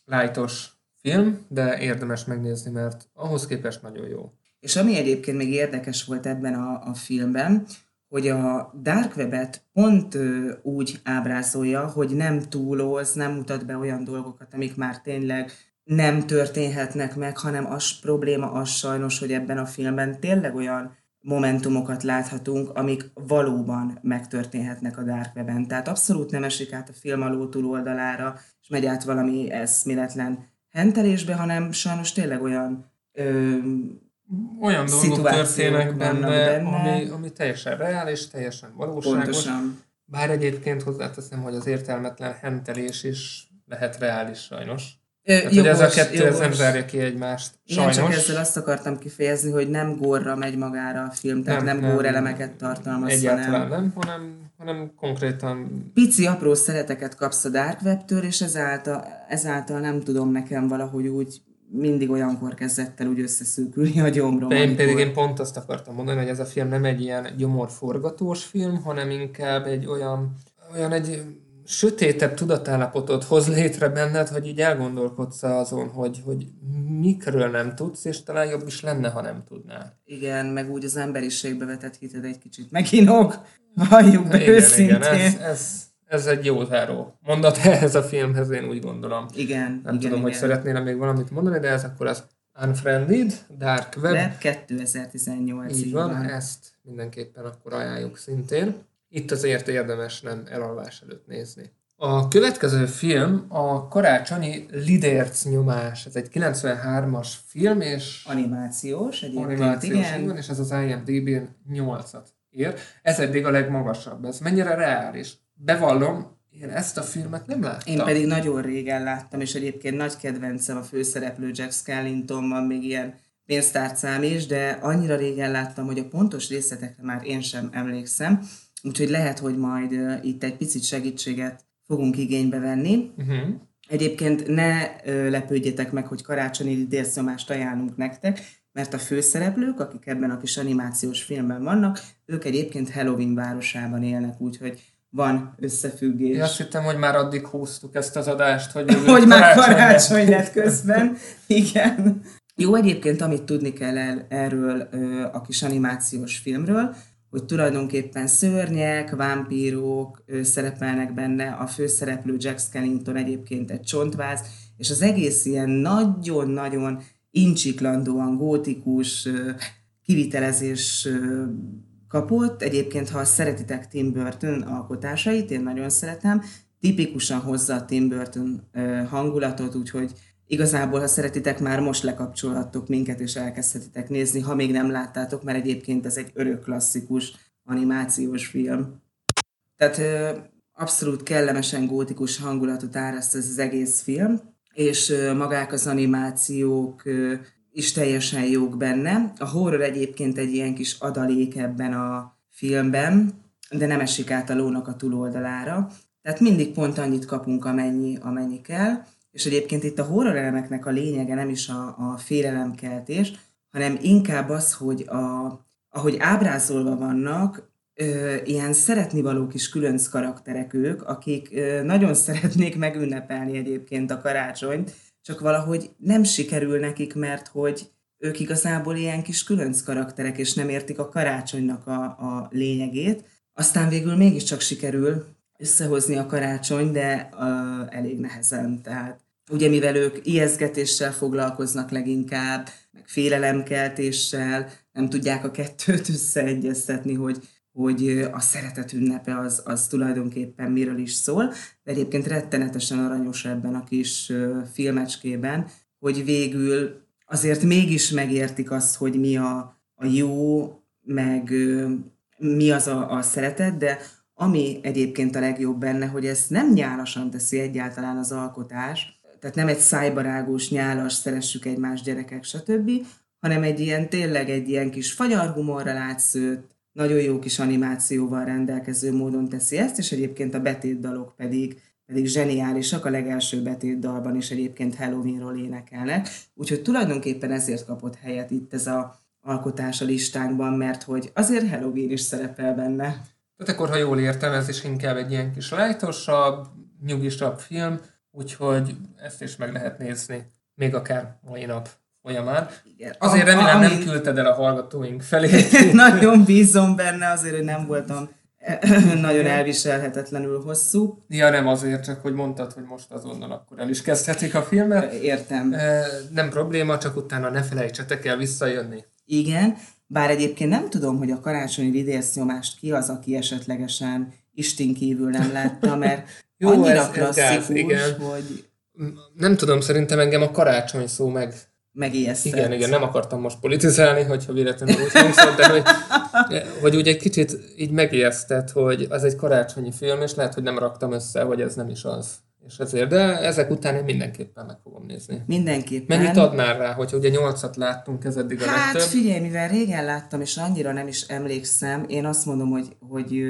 lájtos film, de érdemes megnézni, mert ahhoz képest nagyon jó. És ami egyébként még érdekes volt ebben a, a filmben, hogy a Dark Web-et pont ö, úgy ábrázolja, hogy nem túloz, nem mutat be olyan dolgokat, amik már tényleg nem történhetnek meg, hanem az probléma az sajnos, hogy ebben a filmben tényleg olyan momentumokat láthatunk, amik valóban megtörténhetnek a Dark Web-en. Tehát abszolút nem esik át a film alól túloldalára, és megy át valami eszméletlen hentelésbe, hanem sajnos tényleg olyan ö, olyan dolgok történnek benne, benne, ami, ami teljesen reális, teljesen valóságos. Pontosan. Bár egyébként hozzáteszem, hogy az értelmetlen hentelés is lehet reális sajnos. Tehát, jogos, hogy ez a kettő jogos. ez nem zárja ki egymást. Sajnos. Igen, csak ezzel azt akartam kifejezni, hogy nem górra megy magára a film, tehát nem, nem, nem gór elemeket tartalmaz. Egyáltalán hanem, nem, hanem, hanem konkrétan... Pici apró szereteket kapsz a Dark Web-től, és ezáltal, ezáltal nem tudom nekem valahogy úgy mindig olyankor kezdett el úgy összeszűkülni a gyomrom. Én pedig én pont azt akartam mondani, hogy ez a film nem egy ilyen gyomorforgatós film, hanem inkább egy olyan, olyan egy sötétebb tudatállapotot hoz létre benned, hogy így elgondolkodsz azon, hogy, hogy mikről nem tudsz, és talán jobb is lenne, ha nem tudnál. Igen, meg úgy az emberiségbe vetett hited egy kicsit meginog, valljuk be igen, őszintén. Igen, ez, ez, ez egy jó záró mondat ehhez a filmhez, én úgy gondolom. Igen, Nem igen, tudom, igen. hogy szeretnél még valamit mondani, de ez akkor az Unfriended, Dark Web. Web 2018. Így van, van, ezt mindenképpen akkor ajánljuk szintén. Itt azért érdemes nem elalvás előtt nézni. A következő film a karácsonyi Lidérc nyomás. Ez egy 93-as film, és... Animációs egyébként, animációs, igen. Van, és ez az IMDb-n 8-at ér. Ez eddig a legmagasabb. Ez mennyire reális? Bevallom, én ezt a filmet nem láttam. Én pedig nagyon régen láttam, és egyébként nagy kedvencem a főszereplő Jack Skellington, van még ilyen pénztárcám is, de annyira régen láttam, hogy a pontos részletekre már én sem emlékszem. Úgyhogy lehet, hogy majd itt egy picit segítséget fogunk igénybe venni. Uh-huh. Egyébként ne lepődjetek meg, hogy karácsonyi délszomást ajánlunk nektek, mert a főszereplők, akik ebben a kis animációs filmben vannak, ők egyébként Halloween városában élnek, úgyhogy van összefüggés. Én azt hittem, hogy már addig húztuk ezt az adást, hogy, hogy már karácsony lett közben. Igen. Jó, egyébként amit tudni kell el, erről a kis animációs filmről, hogy tulajdonképpen szörnyek, vámpírok szerepelnek benne, a főszereplő Jack Skellington egyébként egy csontváz, és az egész ilyen nagyon-nagyon incsiklandóan gótikus kivitelezés kapott. Egyébként, ha szeretitek Tim Burton alkotásait, én nagyon szeretem, tipikusan hozza a Tim Burton hangulatot, úgyhogy Igazából, ha szeretitek, már most lekapcsolhattok minket, és elkezdhetitek nézni, ha még nem láttátok, mert egyébként ez egy örök klasszikus animációs film. Tehát abszolút kellemesen gótikus hangulatot áraszt ez az egész film, és magák az animációk is teljesen jók benne. A horror egyébként egy ilyen kis adalék ebben a filmben, de nem esik át a lónak a túloldalára. Tehát mindig pont annyit kapunk, amennyi, amennyi kell és egyébként itt a horror elemeknek a lényege nem is a, a félelemkeltés, hanem inkább az, hogy a, ahogy ábrázolva vannak, ö, ilyen szeretnivaló kis különc karakterek ők, akik ö, nagyon *laughs* szeretnék megünnepelni egyébként a karácsonyt, csak valahogy nem sikerül nekik, mert hogy ők igazából ilyen kis különc karakterek, és nem értik a karácsonynak a, a lényegét. Aztán végül mégiscsak sikerül összehozni a karácsony, de uh, elég nehezen. Tehát ugye mivel ők ijeszgetéssel foglalkoznak leginkább, meg félelemkeltéssel, nem tudják a kettőt összeegyeztetni, hogy, hogy a szeretet ünnepe az, az tulajdonképpen miről is szól, de egyébként rettenetesen aranyos ebben a kis filmecskében, hogy végül azért mégis megértik azt, hogy mi a, a jó, meg mi az a, a szeretet, de ami egyébként a legjobb benne, hogy ezt nem nyálasan teszi egyáltalán az alkotás, tehát nem egy szájbarágós, nyálas, szeressük egymás gyerekek, stb., hanem egy ilyen, tényleg egy ilyen kis fagyarhumorral átszőtt, nagyon jó kis animációval rendelkező módon teszi ezt, és egyébként a betétdalok pedig, pedig zseniálisak, a legelső betétdalban is egyébként Halloweenról énekelnek, úgyhogy tulajdonképpen ezért kapott helyet itt ez a alkotás a listánkban, mert hogy azért Halloween is szerepel benne. Tehát akkor, ha jól értem, ez is inkább egy ilyen kis lájtosabb, nyugisabb film, úgyhogy ezt is meg lehet nézni, még akár mai nap folyamán. Igen. Azért remélem nem küldted el a hallgatóink felé. *laughs* nagyon bízom benne, azért, hogy nem voltam *clears throat* nagyon elviselhetetlenül hosszú. Ja, nem azért, csak hogy mondtad, hogy most azonnal akkor el is kezdhetik a filmet. Értem. Nem probléma, csak utána ne felejtsetek el visszajönni. Igen, bár egyébként nem tudom, hogy a karácsonyi vidésznyomást ki az, aki esetlegesen Isten kívül nem látta, mert *laughs* Jó, annyira ez, klasszikus, ez gáz, igen. hogy... Nem tudom, szerintem engem a karácsony szó meg megijesztett. Igen, igen, nem akartam most politizálni, hogyha véletlenül úgy hangzott, de hogy, hogy úgy egy kicsit így megijesztett, hogy az egy karácsonyi film, és lehet, hogy nem raktam össze, hogy ez nem is az. És ezért, de ezek után én mindenképpen meg fogom nézni. Mindenképpen. Mennyit adnál rá, hogyha ugye nyolcat láttunk, ez eddig a Hát legtöbb? figyelj, mivel régen láttam, és annyira nem is emlékszem, én azt mondom, hogy, hogy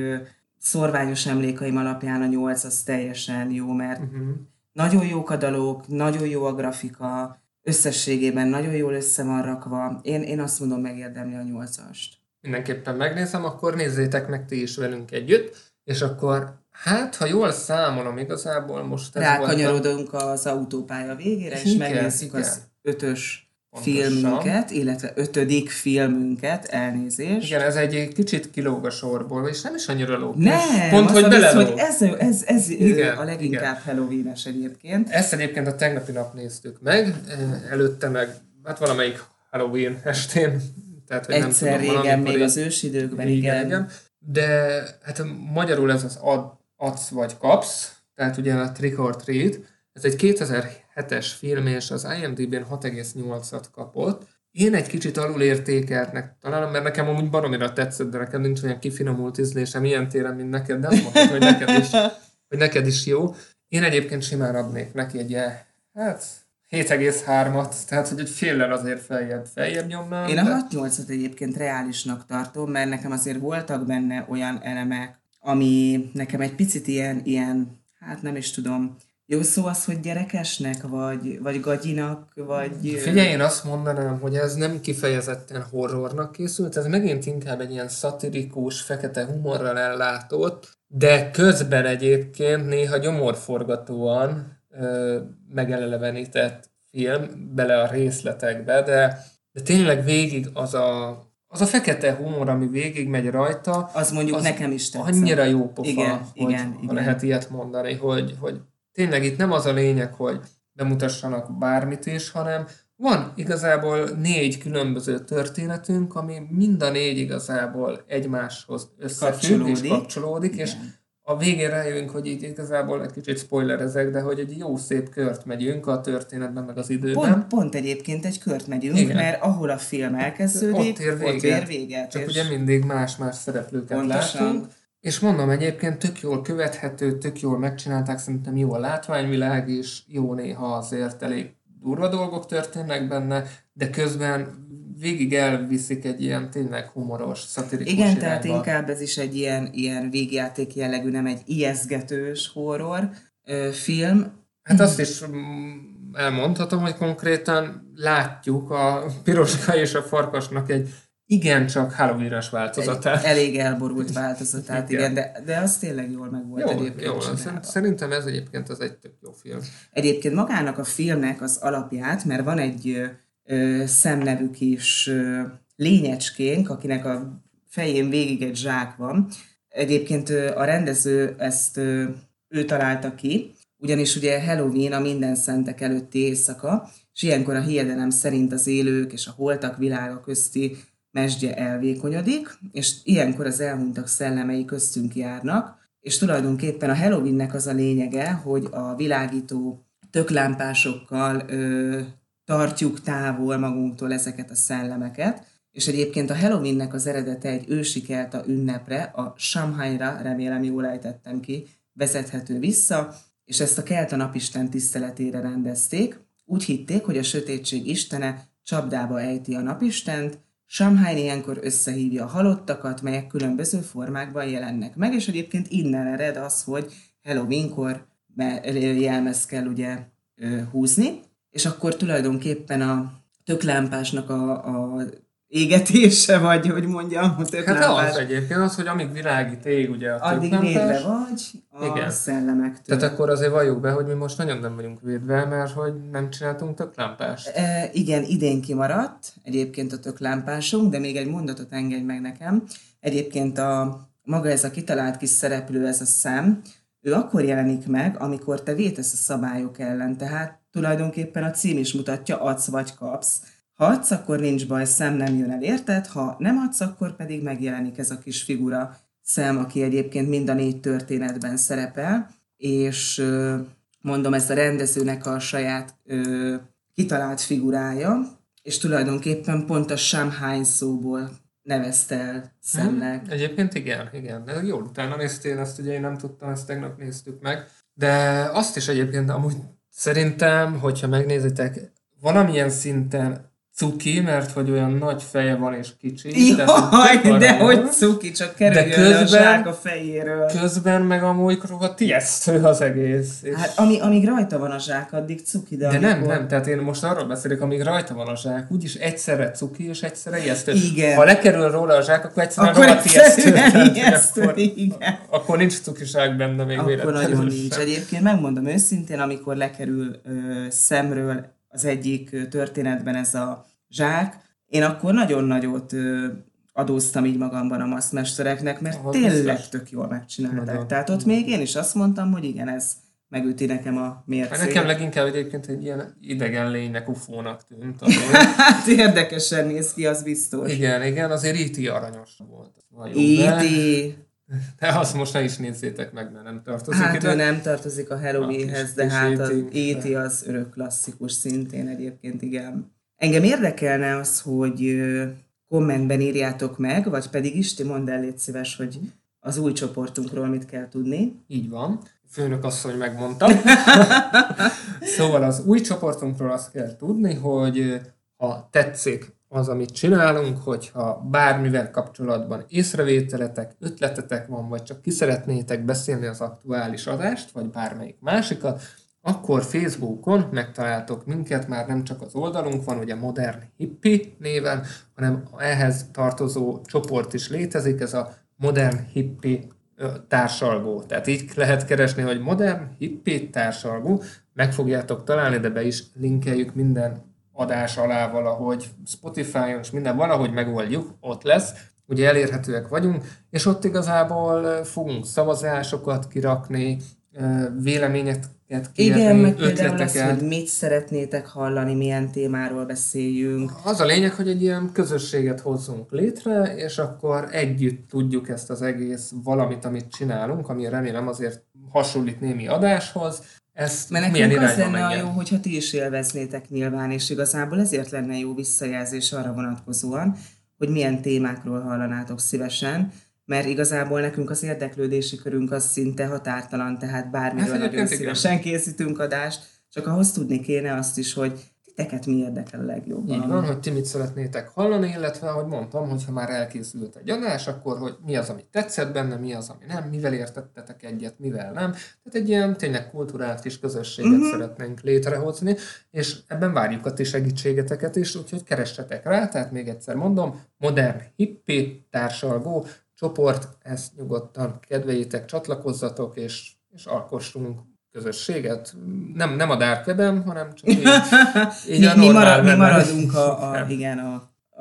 szorványos emlékeim alapján a nyolc az teljesen jó, mert uh-huh. nagyon jók a dalok, nagyon jó a grafika, összességében nagyon jól össze van rakva. Én, én azt mondom, megérdemli a nyolcast. Mindenképpen megnézem, akkor nézzétek meg ti is velünk együtt, és akkor Hát, ha jól számolom, igazából most ez Rákanyarodunk volt a... az autópálya végére, és igen, megnézzük az ötös Pontosan. filmünket, illetve ötödik filmünket, elnézést. Igen, ez egy kicsit kilóg a sorból, és nem is annyira lóg. Nem, Pont, hogy visz, hogy ez, ez, ez igen, a leginkább Halloween-es egyébként. Ezt egyébként a tegnapi nap néztük meg, előtte meg, hát valamelyik Halloween estén. Tehát, hogy Egyszer nem tudom, régen, még az ősidőkben, igen. igen. De hát magyarul ez az ad, adsz vagy kapsz, tehát ugye a Trick or Treat, ez egy 2007-es film, és az IMDb-n 6,8-at kapott. Én egy kicsit alulértékeltnek találom, mert nekem amúgy baromira tetszett, de nekem nincs olyan kifinomult ízlésem ilyen téren, mint neked, de azt mondtad, hogy neked is, *laughs* hogy neked is jó. Én egyébként simán adnék neki egy, hát 7,3-at, tehát hogy egy féllel azért feljebb, feljebb nyomnám. Én a 6-8-at egyébként reálisnak tartom, mert nekem azért voltak benne olyan elemek, ami nekem egy picit ilyen, ilyen hát nem is tudom, jó szó az, hogy gyerekesnek, vagy, vagy gagyinak, vagy... Figyelj, én azt mondanám, hogy ez nem kifejezetten horrornak készült, ez megint inkább egy ilyen szatirikus, fekete humorral ellátott, de közben egyébként néha gyomorforgatóan ö, megelelevenített film bele a részletekbe, de, de tényleg végig az a, az a fekete humor, ami végig megy rajta, az mondjuk az nekem is tetszett. Annyira jó pofa, igen, hogy igen, igen. lehet ilyet mondani, hogy, hogy tényleg itt nem az a lényeg, hogy bemutassanak bármit is, hanem van igazából négy különböző történetünk, ami mind a négy igazából egymáshoz összefügg és kapcsolódik, Igen. és a végén rájövünk, hogy itt igazából egy kicsit spoilerezek, de hogy egy jó szép kört megyünk a történetben, meg az időben. Pont, pont egyébként egy kört megyünk, Igen. mert ahol a film elkezdődik, ott ér véget. Ott ér véget Csak és... ugye mindig más-más szereplőket Pontosan. látunk. És mondom, egyébként tök jól követhető, tök jól megcsinálták, szerintem jó a látványvilág, és jó néha azért elég durva dolgok történnek benne, de közben végig elviszik egy ilyen tényleg humoros, szatirikus Igen, irányba. tehát inkább ez is egy ilyen, ilyen végjáték jellegű, nem egy ijeszgetős horror ö, film. Hát azt is mm, elmondhatom, hogy konkrétan látjuk a piroska és a farkasnak egy igen, csak halloween változatát. Egy elég elborult változatát, igen, igen de, de az tényleg jól meg volt jó, egyébként. Jó, szerintem ez egyébként az egy tök jó film. Egyébként magának a filmnek az alapját, mert van egy ö, szemnevű kis ö, lényecskénk, akinek a fején végig egy zsák van. Egyébként ö, a rendező ezt ö, ő találta ki, ugyanis ugye Halloween a minden szentek előtti éjszaka, és ilyenkor a hiedelem szerint az élők és a holtak világa közti mesdje elvékonyodik, és ilyenkor az elhunytak szellemei köztünk járnak, és tulajdonképpen a Halloweennek az a lényege, hogy a világító töklámpásokkal ö, tartjuk távol magunktól ezeket a szellemeket, és egyébként a Halloweennek az eredete egy ősi kelta ünnepre, a Samhainra, remélem jól ejtettem ki, vezethető vissza, és ezt a kelta napisten tiszteletére rendezték. Úgy hitték, hogy a sötétség istene csapdába ejti a napistent, Samhain ilyenkor összehívja a halottakat, melyek különböző formákban jelennek meg, és egyébként innen ered az, hogy Halloweenkor jelmez kell ugye húzni, és akkor tulajdonképpen a töklámpásnak a, a égetése, vagy hogy mondjam, a töklámpás. Hát az egyébként az, hogy amíg világít ég ugye a Addig védve vagy a Igen. szellemektől. Tehát akkor azért valljuk be, hogy mi most nagyon nem vagyunk védve, mert hogy nem csináltunk töklámpást. E, igen, idén kimaradt egyébként a töklámpásunk, de még egy mondatot engedj meg nekem. Egyébként a maga ez a kitalált kis szereplő, ez a szem, ő akkor jelenik meg, amikor te vétesz a szabályok ellen, tehát tulajdonképpen a cím is mutatja, adsz vagy kapsz. Ha adsz, akkor nincs baj, szem nem jön el, érted? Ha nem adsz, akkor pedig megjelenik ez a kis figura, szem, aki egyébként mind a négy történetben szerepel, és mondom, ez a rendezőnek a saját ö, kitalált figurája, és tulajdonképpen pont a Shamhány szóból nevezte el szemnek. Hmm, egyébként igen, igen. De jól utána néztél ezt, ugye én nem tudtam, ezt tegnap néztük meg. De azt is egyébként amúgy szerintem, hogyha megnézitek, valamilyen szinten cuki, mert hogy olyan nagy feje van és kicsi. Jaj, de hogy cuki, csak kerüljön de közben, a, a fejéről. Közben meg amúgy rohadt ijesztő az egész. És... Hát ami, amíg rajta van a zsák, addig cuki, de, de amikor... nem, nem, tehát én most arról beszélek, amíg rajta van a zsák, úgyis egyszerre cuki és egyszerre ijesztő. Igen. Ha lekerül róla a zsák, akkor egyszerűen akkor rohadt ijesztő. *laughs* ijesztő akkor, igen. akkor nincs cukiság benne még Akkor nagyon nincs. Egyébként megmondom őszintén, amikor lekerül ö, szemről az egyik történetben ez a zsák, én akkor nagyon nagyot adóztam így magamban a maszmestereknek, mert Ahol tényleg biztos. tök jól megcsinálták. Nagyon. Tehát ott még én is azt mondtam, hogy igen, ez megüti nekem a mércét. Hát nekem leginkább egyébként egy ilyen idegen lénynek, ufónak tűnt. *laughs* hát érdekesen néz ki, az biztos. Igen, igen, azért E.T. aranyos volt. E.T. *laughs* De azt most ne is nézzétek meg, mert nem tartozik hát ide. ő nem tartozik a Halloweenhez, de hát az E.T. az örök klasszikus szintén egyébként, igen. Engem érdekelne az, hogy kommentben írjátok meg, vagy pedig Isti, mondd el, légy szíves, hogy az új csoportunkról mit kell tudni. Így van. Főnök asszony megmondta. *laughs* szóval az új csoportunkról azt kell tudni, hogy ha tetszik az, amit csinálunk, hogyha bármivel kapcsolatban észrevételetek, ötletetek van, vagy csak ki szeretnétek beszélni az aktuális adást, vagy bármelyik másikat, akkor Facebookon megtaláltok minket, már nem csak az oldalunk van, ugye Modern Hippie néven, hanem ehhez tartozó csoport is létezik, ez a Modern Hippie társalgó. Tehát így lehet keresni, hogy Modern Hippie társalgó, meg fogjátok találni, de be is linkeljük minden adás alá valahogy, Spotify-on és minden, valahogy megoldjuk, ott lesz, ugye elérhetőek vagyunk, és ott igazából fogunk szavazásokat kirakni, véleményet kérni, Igen, meg például az, hogy mit szeretnétek hallani, milyen témáról beszéljünk. Az a lényeg, hogy egy ilyen közösséget hozzunk létre, és akkor együtt tudjuk ezt az egész valamit, amit csinálunk, ami remélem azért hasonlít némi adáshoz, ezt Mert nekünk az lenne a jó, hogyha ti is élveznétek nyilván, és igazából ezért lenne jó visszajelzés arra vonatkozóan, hogy milyen témákról hallanátok szívesen, mert igazából nekünk az érdeklődési körünk az szinte határtalan, tehát bármiről nagyon szívesen készítünk adást, csak ahhoz tudni kéne azt is, hogy titeket mi érdekel a legjobban. Így van, hogy ti mit szeretnétek hallani, illetve, ahogy mondtam, hogyha már elkészült egy adás, akkor hogy mi az, ami tetszett benne, mi az, ami nem, mivel értettetek egyet, mivel nem. Tehát egy ilyen tényleg kulturált kis közösséget uh-huh. szeretnénk létrehozni, és ebben várjuk a ti segítségeteket is, úgyhogy keressetek rá, tehát még egyszer mondom, modern hippie társalgó, csoport, ezt nyugodtan kedveljétek, csatlakozzatok, és, és alkossunk közösséget. Nem, nem a Dark web hanem csak így, *laughs* így mi, a mi, marad, mi maradunk a, a, igen, a,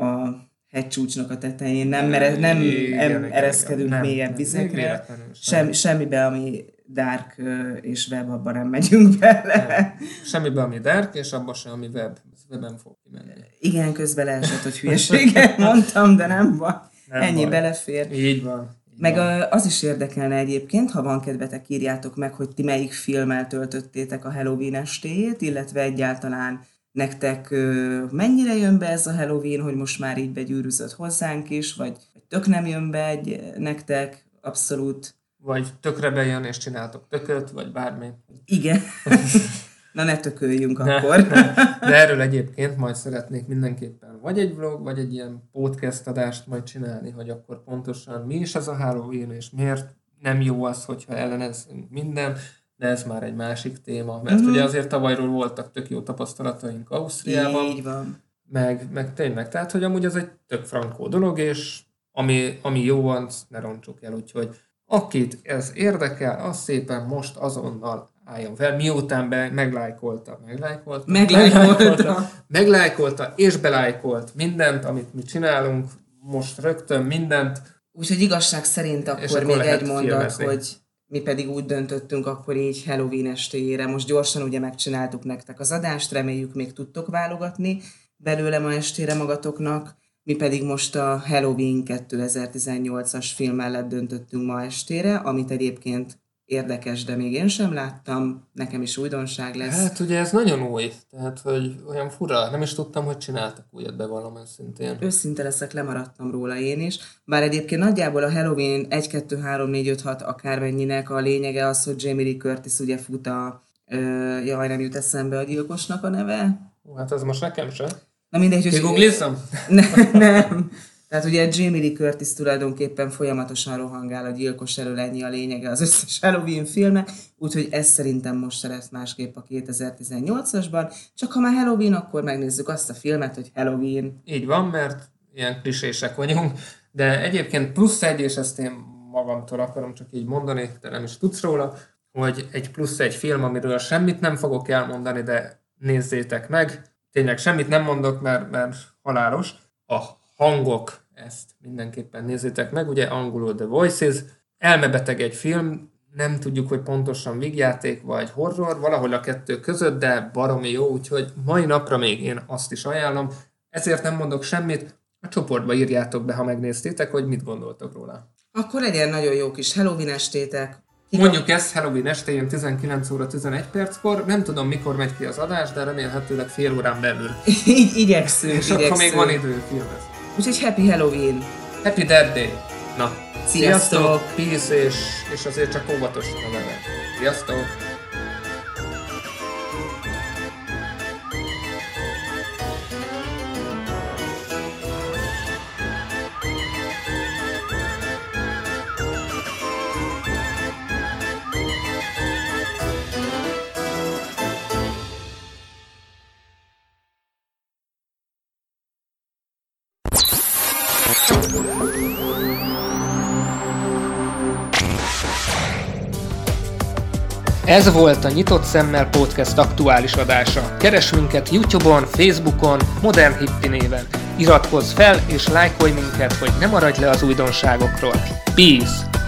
a hegycsúcsnak a tetején, nem, mere, nem igen, ereszkedünk igen, mélyebb vizekre, sem, semmibe, ami dark és web, abban nem megyünk *laughs* bele. Semmibe, ami dark, és abban sem, ami web. Webben fog kimenni. Igen, közben leesett, hogy hülyeséget *laughs* mondtam, de nem van. Nem Ennyi baj. belefér. Így van. Meg az is érdekelne egyébként, ha van kedvetek, írjátok meg, hogy ti melyik filmmel töltöttétek a Halloween estéjét, illetve egyáltalán nektek mennyire jön be ez a Halloween, hogy most már így begyűrűzött hozzánk is, vagy tök nem jön be egy nektek, abszolút. Vagy tökre bejön és csináltok tököt, vagy bármi. Igen. *laughs* Na ne tököljünk ne, akkor. Ne. De erről egyébként majd szeretnék mindenképpen vagy egy vlog, vagy egy ilyen podcast adást majd csinálni, hogy akkor pontosan mi is ez a Halloween, és miért nem jó az, hogyha ellenezünk minden, de ez már egy másik téma, mert uh-huh. ugye azért tavalyról voltak tök jó tapasztalataink Ausztriában. Így van. Meg, meg tényleg, tehát hogy amúgy az egy tök frankó dolog, és ami, ami jó van, ne roncsuk el, úgyhogy akit ez érdekel, az szépen most azonnal álljon fel, miután be, meglájkolta, meglájkolta, meglájkolta, meglájkolta, és belájkolt mindent, amit mi csinálunk, most rögtön mindent. Úgyhogy igazság szerint akkor, akkor még egy mondat, filmezni. hogy mi pedig úgy döntöttünk akkor így Halloween estéjére. Most gyorsan ugye megcsináltuk nektek az adást, reméljük még tudtok válogatni belőle ma estére magatoknak. Mi pedig most a Halloween 2018-as film mellett döntöttünk ma estére, amit egyébként érdekes, de még én sem láttam, nekem is újdonság lesz. Hát ugye ez nagyon új, tehát hogy olyan fura, nem is tudtam, hogy csináltak újat, bevallom őszintén. Őszinte leszek, lemaradtam róla én is, bár egyébként nagyjából a Halloween 1, 2, 3, 4, 5, 6 akármennyinek a lényege az, hogy Jamie Lee Curtis ugye fut a, ö, jaj, nem jut eszembe a gyilkosnak a neve. Hát ez most nekem sem. Na mindegy, hogy... Ne, nem. Tehát ugye Jamie Lee Curtis tulajdonképpen folyamatosan rohangál a gyilkos elől, ennyi a lényege az összes Halloween filmnek, úgyhogy ez szerintem most se lesz másképp a 2018-asban. Csak ha már Halloween, akkor megnézzük azt a filmet, hogy Halloween. Így van, mert ilyen klisések vagyunk, de egyébként plusz egy, és ezt én magamtól akarom csak így mondani, de nem is tudsz róla, hogy egy plusz egy film, amiről semmit nem fogok elmondani, de nézzétek meg. Tényleg semmit nem mondok, mert, mert halálos. A hangok ezt mindenképpen nézzétek meg, ugye angolul The Voices, elmebeteg egy film, nem tudjuk, hogy pontosan vígjáték vagy horror, valahol a kettő között, de baromi jó, úgyhogy mai napra még én azt is ajánlom. Ezért nem mondok semmit, a csoportba írjátok be, ha megnéztétek, hogy mit gondoltok róla. Akkor legyen nagyon jó kis Halloween estétek. Kika... Mondjuk ezt Halloween estén 19 óra 11 perckor, nem tudom mikor megy ki az adás, de remélhetőleg fél órán belül. *laughs* Igyekszünk, És igyekszünk. akkor még van idő filmezni. Úgyhogy Happy Halloween! Happy Dead Day! Na, sziasztok! sziasztok peace, és, és azért csak óvatosan a vele. Sziasztok! Ez volt a Nyitott Szemmel Podcast aktuális adása. Keres minket Youtube-on, Facebookon, Modern Hippi néven. Iratkozz fel és lájkolj minket, hogy ne maradj le az újdonságokról. Peace!